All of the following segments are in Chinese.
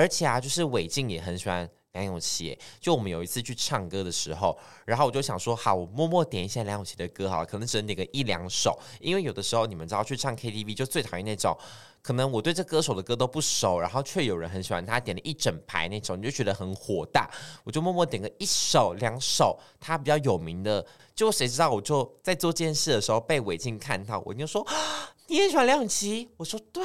而且啊，就是韦静也很喜欢梁咏琪。就我们有一次去唱歌的时候，然后我就想说，好，我默默点一下梁咏琪的歌，好，可能只能点个一两首，因为有的时候你们知道去唱 KTV 就最讨厌那种。可能我对这歌手的歌都不熟，然后却有人很喜欢他，点了一整排那种，你就觉得很火大。我就默默点个一首、两首他比较有名的，结果谁知道我就在做这件事的时候被韦静看到，我就说：“ 你也喜欢梁咏琪？”我说：“对。”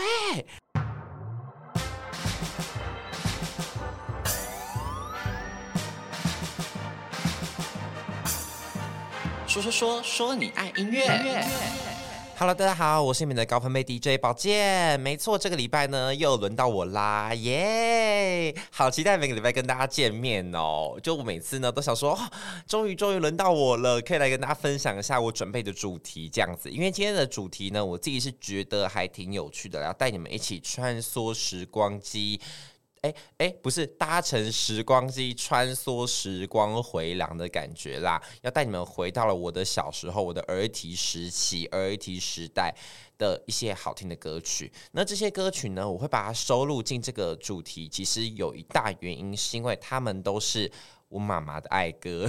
说说说说你爱音乐。音乐 Hello，大家好，我是你们的高分贝 DJ 宝剑。没错，这个礼拜呢又轮到我啦，耶、好期待每个礼拜跟大家见面哦。就我每次呢都想说，终于终于轮到我了，可以来跟大家分享一下我准备的主题这样子。因为今天的主题呢，我自己是觉得还挺有趣的，要带你们一起穿梭时光机。哎哎，不是搭乘时光机穿梭时光回廊的感觉啦，要带你们回到了我的小时候，我的儿提时期、儿提时代。的一些好听的歌曲。那这些歌曲呢，我会把它收录进这个主题，其实有一大原因是因为他们都是。我妈妈的爱歌，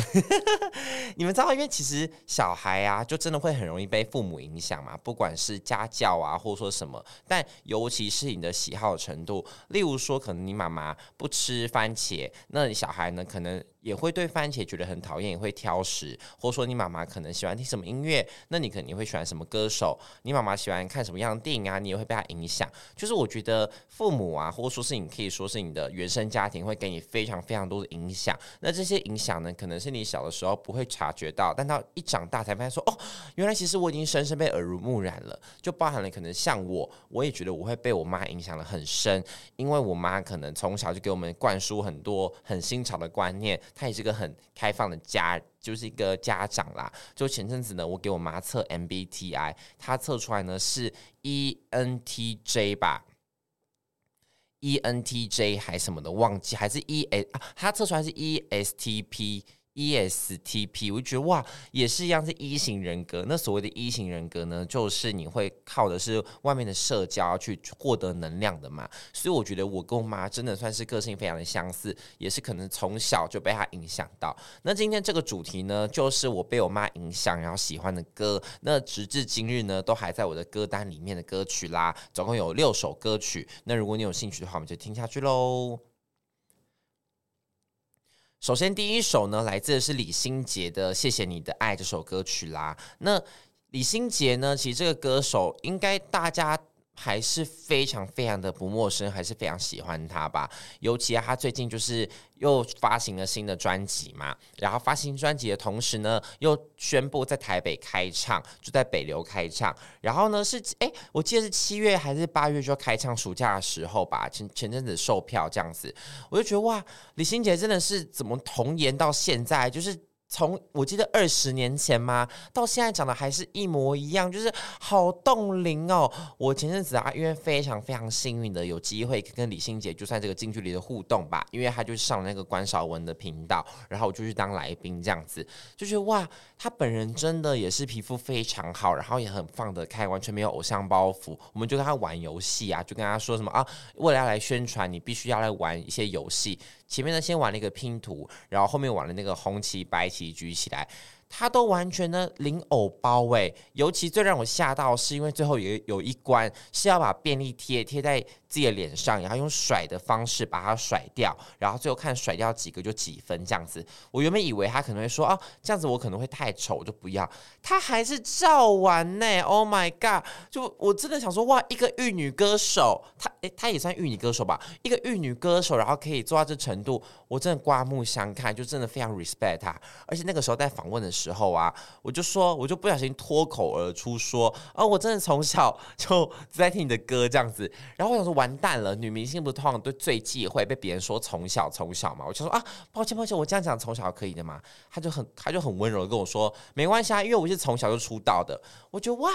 你们知道，因为其实小孩啊，就真的会很容易被父母影响嘛，不管是家教啊，或者说什么，但尤其是你的喜好程度，例如说，可能你妈妈不吃番茄，那你小孩呢，可能。也会对番茄觉得很讨厌，也会挑食，或者说你妈妈可能喜欢听什么音乐，那你肯定会喜欢什么歌手。你妈妈喜欢看什么样的电影啊，你也会被她影响。就是我觉得父母啊，或者说是你可以说是你的原生家庭，会给你非常非常多的影响。那这些影响呢，可能是你小的时候不会察觉到，但到一长大才发现说，哦，原来其实我已经深深被耳濡目染了。就包含了可能像我，我也觉得我会被我妈影响得很深，因为我妈可能从小就给我们灌输很多很新潮的观念。他也是个很开放的家，就是一个家长啦。就前阵子呢，我给我妈测 MBTI，她测出来呢是 ENTJ 吧，ENTJ 还什么的忘记，还是 ES，她测出来是 ESTP。ESTP，我就觉得哇，也是一样是 E 型人格。那所谓的 E 型人格呢，就是你会靠的是外面的社交去获得能量的嘛。所以我觉得我跟我妈真的算是个性非常的相似，也是可能从小就被她影响到。那今天这个主题呢，就是我被我妈影响然后喜欢的歌。那直至今日呢，都还在我的歌单里面的歌曲啦，总共有六首歌曲。那如果你有兴趣的话，我们就听下去喽。首先，第一首呢，来自的是李心洁的《谢谢你的爱》这首歌曲啦。那李心洁呢，其实这个歌手应该大家。还是非常非常的不陌生，还是非常喜欢他吧。尤其，他最近就是又发行了新的专辑嘛。然后发行专辑的同时呢，又宣布在台北开唱，就在北流开唱。然后呢，是哎，我记得是七月还是八月就开唱，暑假的时候吧。前前阵子售票这样子，我就觉得哇，李心洁真的是怎么童颜到现在，就是。从我记得二十年前嘛，到现在长得还是一模一样，就是好冻龄哦。我前阵子啊，因为非常非常幸运的有机会跟李心洁就算这个近距离的互动吧，因为他就上了那个关少文的频道，然后我就去当来宾这样子，就觉得哇，他本人真的也是皮肤非常好，然后也很放得开，完全没有偶像包袱。我们就跟他玩游戏啊，就跟他说什么啊，为了要来宣传，你必须要来玩一些游戏。前面呢，先玩了一个拼图，然后后面玩了那个红旗白旗举起来，他都完全呢零偶包诶，尤其最让我吓到是因为最后有有一关是要把便利贴贴在。自己的脸上，然后用甩的方式把它甩掉，然后最后看甩掉几个就几分这样子。我原本以为他可能会说啊，这样子我可能会太丑，我就不要。他还是照玩呢，Oh my god！就我真的想说哇，一个玉女歌手，他诶，他也算玉女歌手吧？一个玉女歌手，然后可以做到这程度，我真的刮目相看，就真的非常 respect 他。而且那个时候在访问的时候啊，我就说，我就不小心脱口而出说，啊，我真的从小就只在听你的歌这样子。然后我想说。完完蛋了，女明星不是通常都最忌讳被别人说从小从小嘛？我就说啊，抱歉抱歉，我这样讲从小可以的嘛？他就很他就很温柔的跟我说，没关系啊，因为我是从小就出道的。我觉得哇，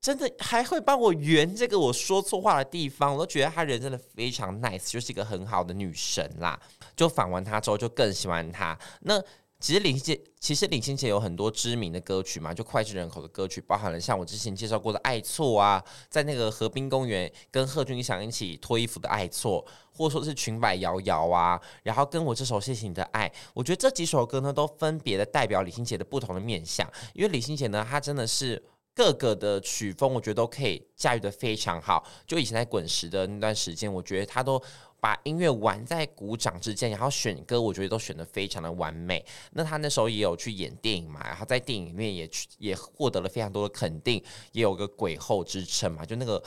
真的还会帮我圆这个我说错话的地方，我都觉得他人真的非常 nice，就是一个很好的女神啦。就访完他之后就更喜欢他。那其实李心杰，其实李心杰有很多知名的歌曲嘛，就脍炙人口的歌曲，包含了像我之前介绍过的《爱错》啊，在那个河滨公园跟贺军翔一起脱衣服的《爱错》，或者说是裙摆摇摇啊，然后跟我这首谢谢你的爱，我觉得这几首歌呢，都分别的代表李心杰的不同的面相，因为李心杰呢，他真的是。各个的曲风，我觉得都可以驾驭得非常好。就以前在滚石的那段时间，我觉得他都把音乐玩在鼓掌之间，然后选歌，我觉得都选得非常的完美。那他那时候也有去演电影嘛，然后在电影里面也去也获得了非常多的肯定，也有个鬼后之称嘛，就那个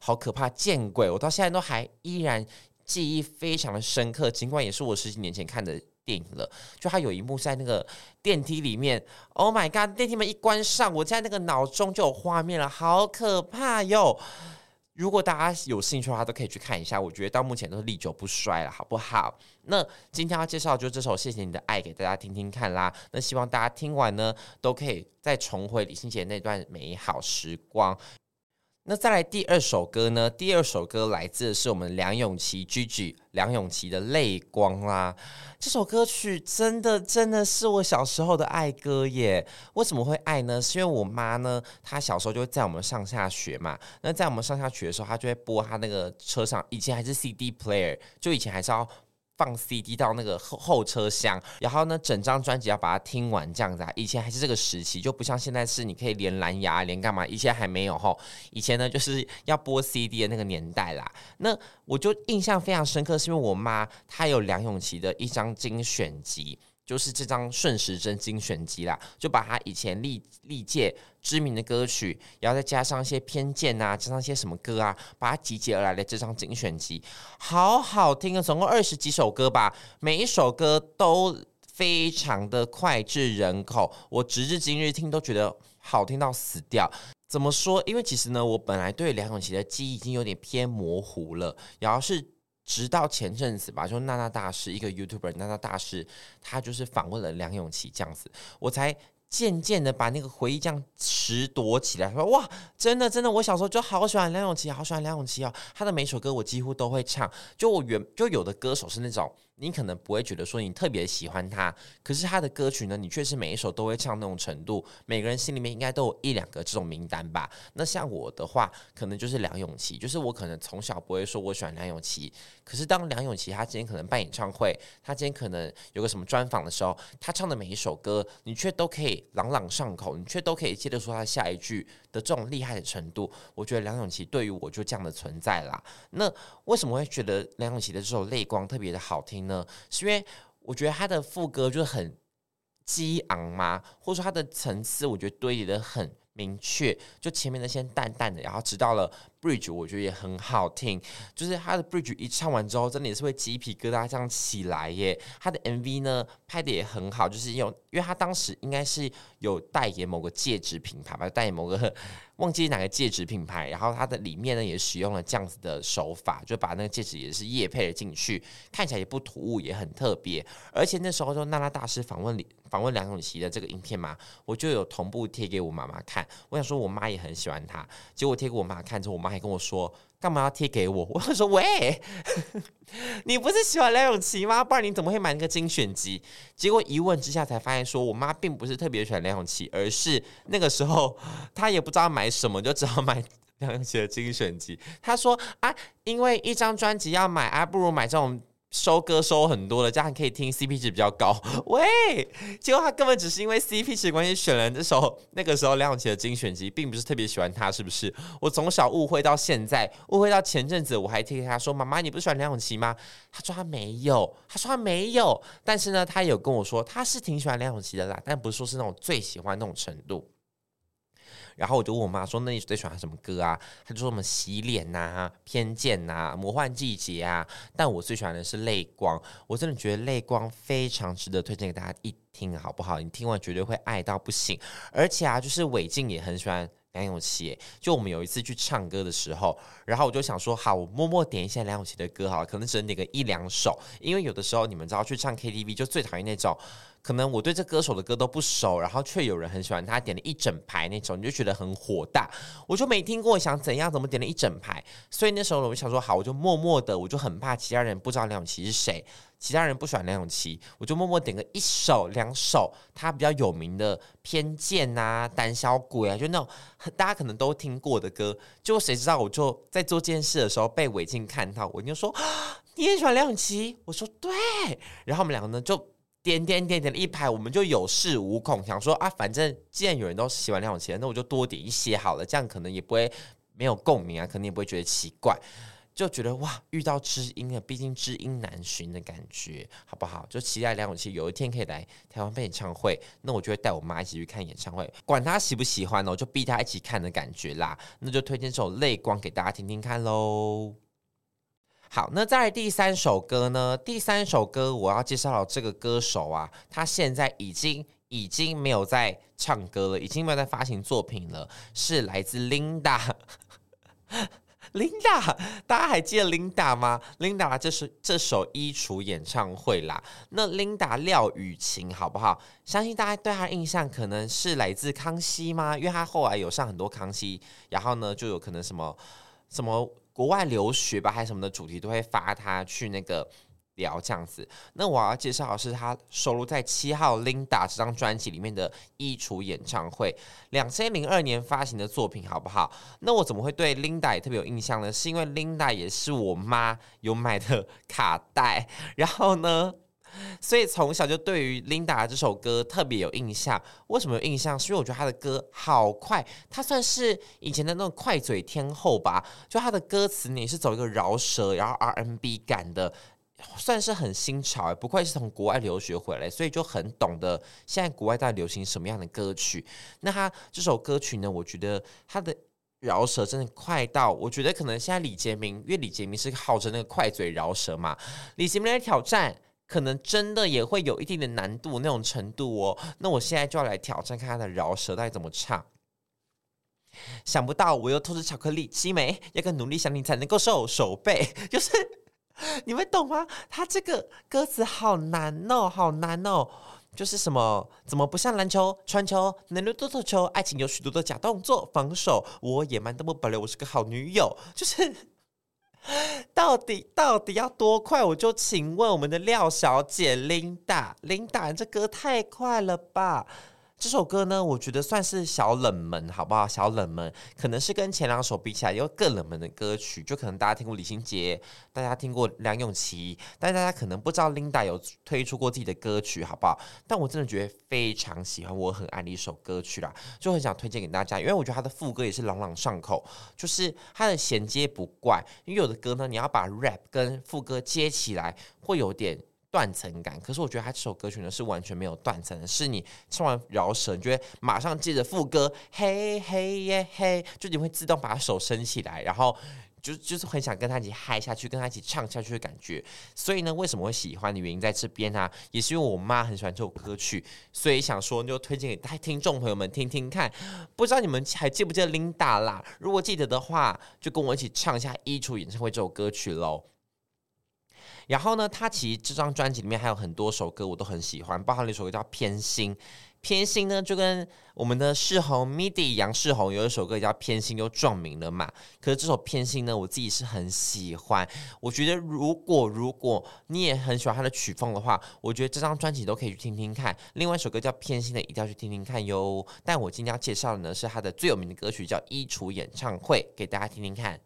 好可怕见鬼，我到现在都还依然记忆非常的深刻，尽管也是我十几年前看的。电影了，就他有一幕在那个电梯里面，Oh my god！电梯门一关上，我在那个脑中就有画面了，好可怕哟！如果大家有兴趣的话，都可以去看一下。我觉得到目前都是历久不衰了，好不好？那今天要介绍就这首《谢谢你的爱》给大家听听看啦。那希望大家听完呢，都可以再重回李心洁那段美好时光。那再来第二首歌呢？第二首歌来自的是我们梁咏琪 Gigi 梁咏琪的《泪光》啦。这首歌曲真的真的是我小时候的爱歌耶。为什么会爱呢？是因为我妈呢，她小时候就会在我们上下学嘛。那在我们上下学的时候，她就会播她那个车上，以前还是 CD player，就以前还是要。放 CD 到那个后后车厢，然后呢，整张专辑要把它听完这样子啊。以前还是这个时期，就不像现在是你可以连蓝牙连干嘛，以前还没有吼。以前呢，就是要播 CD 的那个年代啦。那我就印象非常深刻，是因为我妈她有梁咏琪的一张精选集。就是这张顺时针精选集啦，就把他以前历历届知名的歌曲，然后再加上一些偏见啊，加上一些什么歌啊，把它集结而来的这张精选集，好好听啊！总共二十几首歌吧，每一首歌都非常的脍炙人口，我直至今日听都觉得好听到死掉。怎么说？因为其实呢，我本来对梁咏琪的记忆已经有点偏模糊了，然后是。直到前阵子吧，就娜娜大师一个 YouTuber，娜娜大师，他就是访问了梁咏琪这样子，我才渐渐的把那个回忆这样拾掇起来，说哇，真的真的，我小时候就好喜欢梁咏琪，好喜欢梁咏琪哦，他的每首歌我几乎都会唱，就我原就有的歌手是那种。你可能不会觉得说你特别喜欢他，可是他的歌曲呢，你却是每一首都会唱那种程度。每个人心里面应该都有一两个这种名单吧。那像我的话，可能就是梁咏琪，就是我可能从小不会说我喜欢梁咏琪，可是当梁咏琪他今天可能办演唱会，他今天可能有个什么专访的时候，他唱的每一首歌，你却都可以朗朗上口，你却都可以接得出他下一句的这种厉害的程度。我觉得梁咏琪对于我就这样的存在啦。那为什么会觉得梁咏琪的这首《泪光》特别的好听呢？是因为我觉得他的副歌就很激昂嘛，或者说他的层次，我觉得堆叠的很明确。就前面那些淡淡的，然后直到了 bridge，我觉得也很好听。就是他的 bridge 一唱完之后，真的也是会鸡皮疙瘩这样起来耶。他的 MV 呢拍的也很好，就是有，因为他当时应该是有代言某个戒指品牌吧，代言某个。忘记哪个戒指品牌，然后它的里面呢也使用了这样子的手法，就把那个戒指也是夜配了进去，看起来也不突兀，也很特别。而且那时候就娜娜大师访问里访问梁咏琪的这个影片嘛，我就有同步贴给我妈妈看。我想说我妈也很喜欢她，结果贴给我妈看之后，我妈还跟我说。干嘛要贴给我？我说喂，你不是喜欢梁咏琪吗？不然你怎么会买那个精选集？结果一问之下才发现，说我妈并不是特别喜欢梁咏琪，而是那个时候她也不知道买什么，就只好买梁咏琪的精选集。她说啊，因为一张专辑要买啊，不如买这种。收歌收很多的，这样可以听 CP 值比较高。喂，结果他根本只是因为 CP 值关系选了这首那个时候梁咏琪的精选集，并不是特别喜欢他，是不是？我从小误会到现在，误会到前阵子，我还听他说：“妈妈，你不喜欢梁咏琪吗？”他说他没有，他说他没有，但是呢，他有跟我说他是挺喜欢梁咏琪的啦，但不是说是那种最喜欢那种程度。然后我就问我妈说：“那你最喜欢什么歌啊？”她就说：“什么洗脸呐、偏见呐、魔幻季节啊。”但我最喜欢的是《泪光》，我真的觉得《泪光》非常值得推荐给大家一听，好不好？你听完绝对会爱到不行。而且啊，就是伟静也很喜欢梁咏琪。就我们有一次去唱歌的时候，然后我就想说：“好，我默默点一下梁咏琪的歌，好了，可能只能点个一两首，因为有的时候你们知道去唱 KTV 就最讨厌那种。”可能我对这歌手的歌都不熟，然后却有人很喜欢他，点了一整排那种，你就觉得很火大。我就没听过，想怎样？怎么点了一整排？所以那时候我就想说，好，我就默默的，我就很怕其他人不知道梁咏琪是谁，其他人不喜欢梁咏琪，我就默默点个一首、两首他比较有名的《偏见》啊、《胆小鬼》啊，就那种大家可能都听过的歌。结果谁知道，我就在做这件事的时候被韦静看到，我就说：“ 你也喜欢梁咏琪？”我说：“对。”然后我们两个呢就。点点点点的一排，我们就有恃无恐，想说啊，反正既然有人都喜欢梁咏琪，那我就多点一些好了，这样可能也不会没有共鸣啊，肯定也不会觉得奇怪，就觉得哇，遇到知音了，毕竟知音难寻的感觉，好不好？就期待梁咏琪有一天可以来台湾办演唱会，那我就会带我妈一起去看演唱会，管她喜不喜欢呢，我就逼她一起看的感觉啦，那就推荐这首《泪光》给大家听听看喽。好，那在第三首歌呢？第三首歌我要介绍的这个歌手啊，他现在已经已经没有在唱歌了，已经没有在发行作品了，是来自 Linda。琳达大家还记得 Linda 吗？Linda 这是这首衣橱演唱会啦。那 Linda 廖雨晴好不好？相信大家对她印象可能是来自康熙吗？因为她后来有上很多康熙，然后呢就有可能什么什么。国外留学吧，还是什么的主题都会发他去那个聊这样子。那我要介绍的是他收录在七号 Linda 这张专辑里面的衣橱演唱会，两千零二年发行的作品，好不好？那我怎么会对 Linda 也特别有印象呢？是因为 Linda 也是我妈有买的卡带，然后呢，所以从小就对于 Linda 这首歌特别有印象。为什么有印象？是因为我觉得她的歌好快，她算是以前的那种快嘴天后吧。就她的歌词，你是走一个饶舌，然后 R N B 感的，算是很新潮。不愧是从国外留学回来，所以就很懂得现在国外在流行什么样的歌曲。那她这首歌曲呢，我觉得她的饶舌真的快到，我觉得可能现在李杰明，因为李杰明是号称那个快嘴饶舌嘛，李杰明来挑战。可能真的也会有一定的难度那种程度哦。那我现在就要来挑战看他的饶舌到底怎么唱。想不到我又偷吃巧克力，七枚要更努力想你才能够瘦手背，就是 你们懂吗？他这个歌词好难哦，好难哦。就是什么怎么不像篮球传球能够多投球，爱情有许多的假动作，防守我野蛮的不保留，我是个好女友，就是。到底到底要多快？我就请问我们的廖小姐琳达，琳达，这歌太快了吧！这首歌呢，我觉得算是小冷门，好不好？小冷门，可能是跟前两首比起来又更冷门的歌曲。就可能大家听过李心洁，大家听过梁咏琪，但大家可能不知道 Linda 有推出过自己的歌曲，好不好？但我真的觉得非常喜欢，我很爱的一首歌曲啦，就很想推荐给大家，因为我觉得它的副歌也是朗朗上口，就是它的衔接不怪。因为有的歌呢，你要把 rap 跟副歌接起来，会有点。断层感，可是我觉得他这首歌曲呢是完全没有断层的，是你唱完饶舌，你就会马上接着副歌，嘿嘿耶嘿，就你会自动把手伸起来，然后就就是很想跟他一起嗨下去，跟他一起唱下去的感觉。所以呢，为什么会喜欢的原因在这边啊，也是因为我妈很喜欢这首歌曲，所以想说就推荐给大家听众朋友们听听看。不知道你们还记不记得 Linda 啦？如果记得的话，就跟我一起唱一下《衣橱演唱会》这首歌曲喽。然后呢，他其实这张专辑里面还有很多首歌我都很喜欢，包含了一首歌叫《偏心》。偏心呢，就跟我们的世宏 MIDI 杨世宏有一首歌叫《偏心》，又撞名了嘛。可是这首《偏心》呢，我自己是很喜欢。我觉得如果如果你也很喜欢他的曲风的话，我觉得这张专辑都可以去听听看。另外一首歌叫《偏心》的，一定要去听听看哟。但我今天要介绍的呢，是他的最有名的歌曲，叫《衣橱演唱会》，给大家听听看。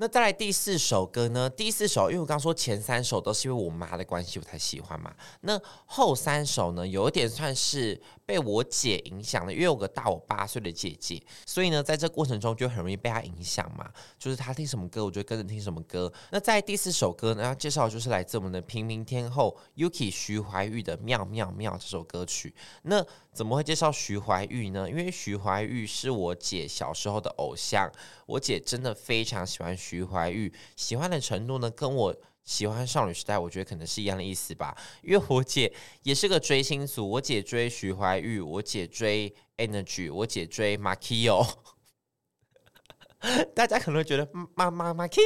那再来第四首歌呢？第四首，因为我刚说前三首都是因为我妈的关系我才喜欢嘛。那后三首呢，有一点算是被我姐影响了，因为我有个大我八岁的姐姐，所以呢，在这过程中就很容易被她影响嘛。就是她听什么歌，我就跟着听什么歌。那在第四首歌呢，要介绍就是来自我们的平民天后 Yuki 徐怀钰的《妙妙妙》这首歌曲。那怎么会介绍徐怀钰呢？因为徐怀钰是我姐小时候的偶像，我姐真的非常喜欢徐怀钰，喜欢的程度呢，跟我喜欢少女时代，我觉得可能是一样的意思吧。因为我姐也是个追星族，我姐追徐怀钰，我姐追 Energy，我姐追 Makio。大家可能会觉得妈妈马 Q，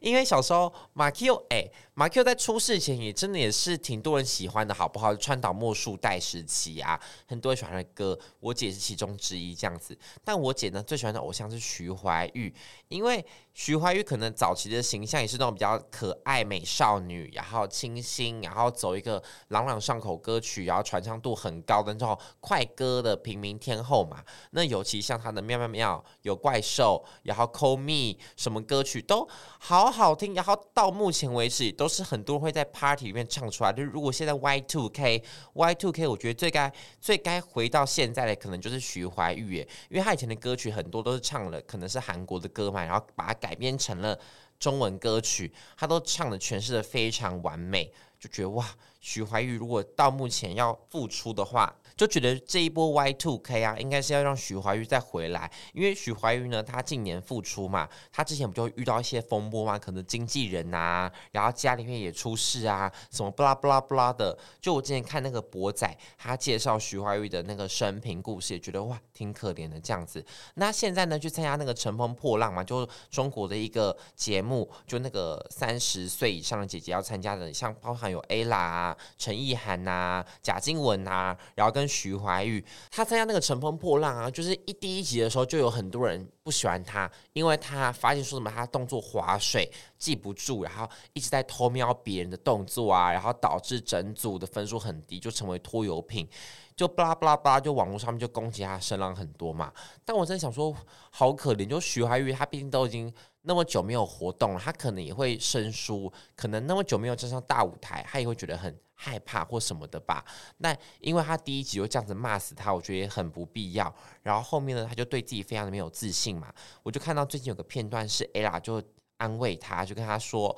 因为小时候马 Kio 哎，马 Q 在出事前也真的也是挺多人喜欢的，好不好？川岛茉树代时期啊，很多人喜欢的歌，我姐是其中之一这样子。但我姐呢，最喜欢的偶像是徐怀钰，因为徐怀钰可能早期的形象也是那种比较可爱美少女，然后清新，然后走一个朗朗上口歌曲，然后传唱度很高的那种快歌的平民天后嘛。那尤其像她的喵喵喵有怪兽。然后 Call Me 什么歌曲都好好听，然后到目前为止都是很多人会在 Party 里面唱出来。就如果现在 Y2K Y2K，我觉得最该最该回到现在的可能就是徐怀钰耶，因为他以前的歌曲很多都是唱了，可能是韩国的歌嘛，然后把它改编成了中文歌曲，他都唱的诠释的非常完美，就觉得哇，徐怀钰如果到目前要复出的话。就觉得这一波 Y Two K 啊，应该是要让徐怀钰再回来，因为徐怀钰呢，他近年复出嘛，他之前不就遇到一些风波嘛，可能经纪人啊，然后家里面也出事啊，什么不拉不拉不拉的。就我之前看那个博仔，他介绍徐怀钰的那个生平故事，也觉得哇，挺可怜的这样子。那现在呢，去参加那个乘风破浪嘛，就中国的一个节目，就那个三十岁以上的姐姐要参加的，像包含有 Ella 啊、陈意涵呐、贾静雯啊，然后跟跟徐怀钰，他参加那个乘风破浪啊，就是一第一集的时候就有很多人不喜欢他，因为他发现说什么他动作划水记不住，然后一直在偷瞄别人的动作啊，然后导致整组的分数很低，就成为拖油瓶，就巴拉巴拉巴拉，就网络上面就攻击他声浪很多嘛。但我真的想说，好可怜，就徐怀钰他毕竟都已经那么久没有活动了，他可能也会生疏，可能那么久没有站上大舞台，他也会觉得很。害怕或什么的吧，那因为他第一集就这样子骂死他，我觉得也很不必要。然后后面呢，他就对自己非常的没有自信嘛。我就看到最近有个片段是 Ella 就安慰他，就跟他说：“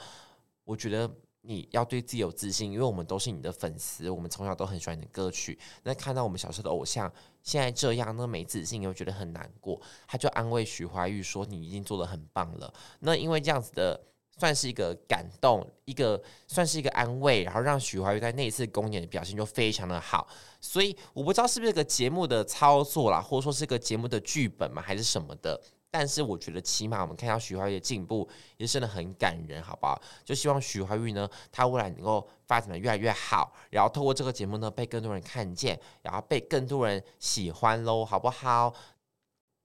我觉得你要对自己有自信，因为我们都是你的粉丝，我们从小都很喜欢你的歌曲。那看到我们小时候的偶像现在这样，那没自信又觉得很难过。”他就安慰徐怀钰说：“你已经做得很棒了。”那因为这样子的。算是一个感动，一个算是一个安慰，然后让许怀钰在那一次公演的表现就非常的好，所以我不知道是不是个节目的操作啦，或者说是个节目的剧本嘛，还是什么的，但是我觉得起码我们看到许怀钰的进步，也真的很感人，好不好？就希望许怀钰呢，他未来能够发展的越来越好，然后透过这个节目呢，被更多人看见，然后被更多人喜欢喽，好不好？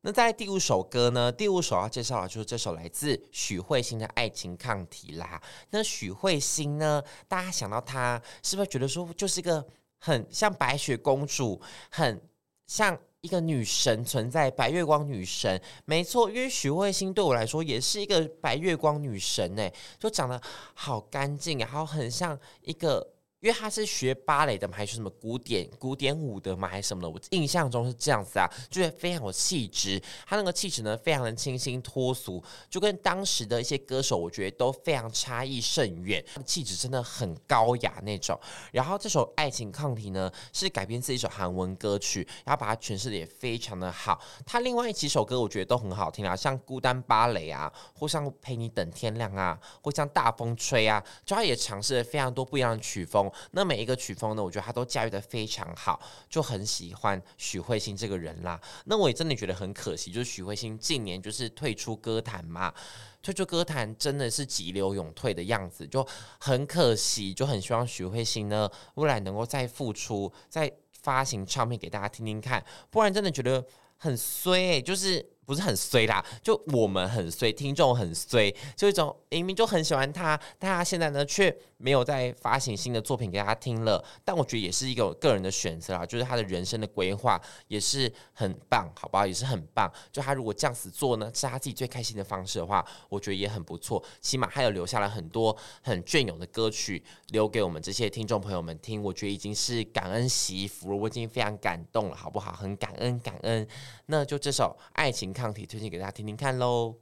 那在第五首歌呢？第五首要介绍的就是这首来自许慧欣的《爱情抗体》啦。那许慧欣呢？大家想到她，是不是觉得说就是一个很像白雪公主，很像一个女神存在，白月光女神？没错，因为许慧欣对我来说也是一个白月光女神诶，就长得好干净，然后很像一个。因为他是学芭蕾的嘛，还是什么古典古典舞的嘛，还是什么的？我印象中是这样子啊，就是非常有气质。他那个气质呢，非常的清新脱俗，就跟当时的一些歌手，我觉得都非常差异甚远。他的气质真的很高雅那种。然后这首《爱情抗体》呢，是改编自一首韩文歌曲，然后把它诠释的也非常的好。他另外几首歌我觉得都很好听啊，像《孤单芭蕾》啊，或像《陪你等天亮》啊，或像《大风吹》啊，就他也尝试了非常多不一样的曲风。那每一个曲风呢，我觉得他都驾驭得非常好，就很喜欢许慧欣这个人啦。那我也真的觉得很可惜，就是许慧欣近年就是退出歌坛嘛，退出歌坛真的是急流勇退的样子，就很可惜，就很希望许慧欣呢未来能够再复出，再发行唱片给大家听听看，不然真的觉得很衰，就是。不是很衰啦，就我们很衰，听众很衰，就一种明明就很喜欢他，但他现在呢却没有再发行新的作品给他听了。但我觉得也是一个个人的选择啦，就是他的人生的规划也是很棒，好不好？也是很棒。就他如果这样子做呢，是他自己最开心的方式的话，我觉得也很不错。起码他有留下了很多很隽永的歌曲留给我们这些听众朋友们听，我觉得已经是感恩惜福了，我已经非常感动了，好不好？很感恩，感恩。那就这首《爱情抗体》推荐给大家听听看喽。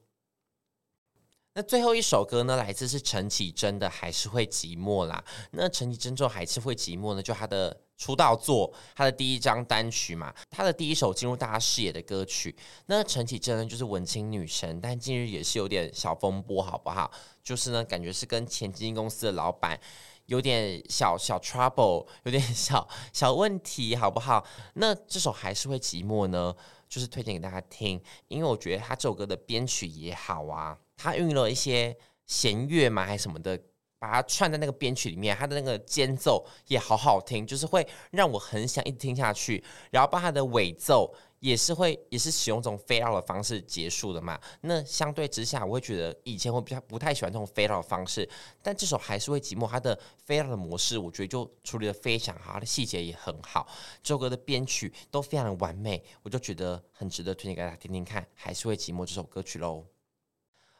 那最后一首歌呢，来自是陈绮贞的《还是会寂寞》啦。那陈绮贞之后还是会寂寞呢，就她的出道作，她的第一张单曲嘛，她的第一首进入大家视野的歌曲。那陈绮贞呢，就是文青女神，但近日也是有点小风波，好不好？就是呢，感觉是跟前经纪公司的老板。有点小小 trouble，有点小小问题，好不好？那这首还是会寂寞呢？就是推荐给大家听，因为我觉得他这首歌的编曲也好啊，他运用了一些弦乐嘛，还是什么的。把它串在那个编曲里面，它的那个间奏也好好听，就是会让我很想一直听下去。然后把它的尾奏也是会，也是使用这种 fade out 的方式结束的嘛。那相对之下，我会觉得以前我比较不太喜欢这种 fade out 的方式，但这首还是会寂寞。它的 fade out 的模式，我觉得就处理的非常好，它的细节也很好，这首歌的编曲都非常的完美，我就觉得很值得推荐给大家听听看。还是会寂寞这首歌曲喽。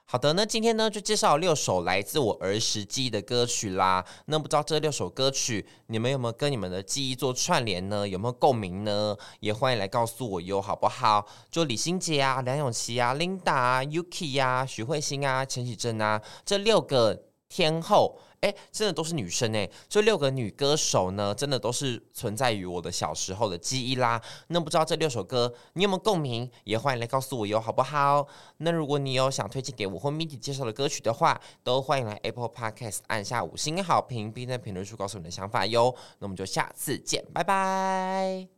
好的，那今天呢就介绍六首来自我儿时记忆的歌曲啦。那不知道这六首歌曲你们有没有跟你们的记忆做串联呢？有没有共鸣呢？也欢迎来告诉我哟，好不好？就李心洁啊、梁咏琪啊、Linda 啊、Yuki 呀、啊、许慧欣啊、陈绮贞啊这六个天后。哎，真的都是女生哎！这六个女歌手呢，真的都是存在于我的小时候的记忆啦。那不知道这六首歌你有没有共鸣？也欢迎来告诉我哟，好不好？那如果你有想推荐给我或 MIDI 介绍的歌曲的话，都欢迎来 Apple Podcast 按下五星好评，并在评论处告诉你的想法哟。那我们就下次见，拜拜。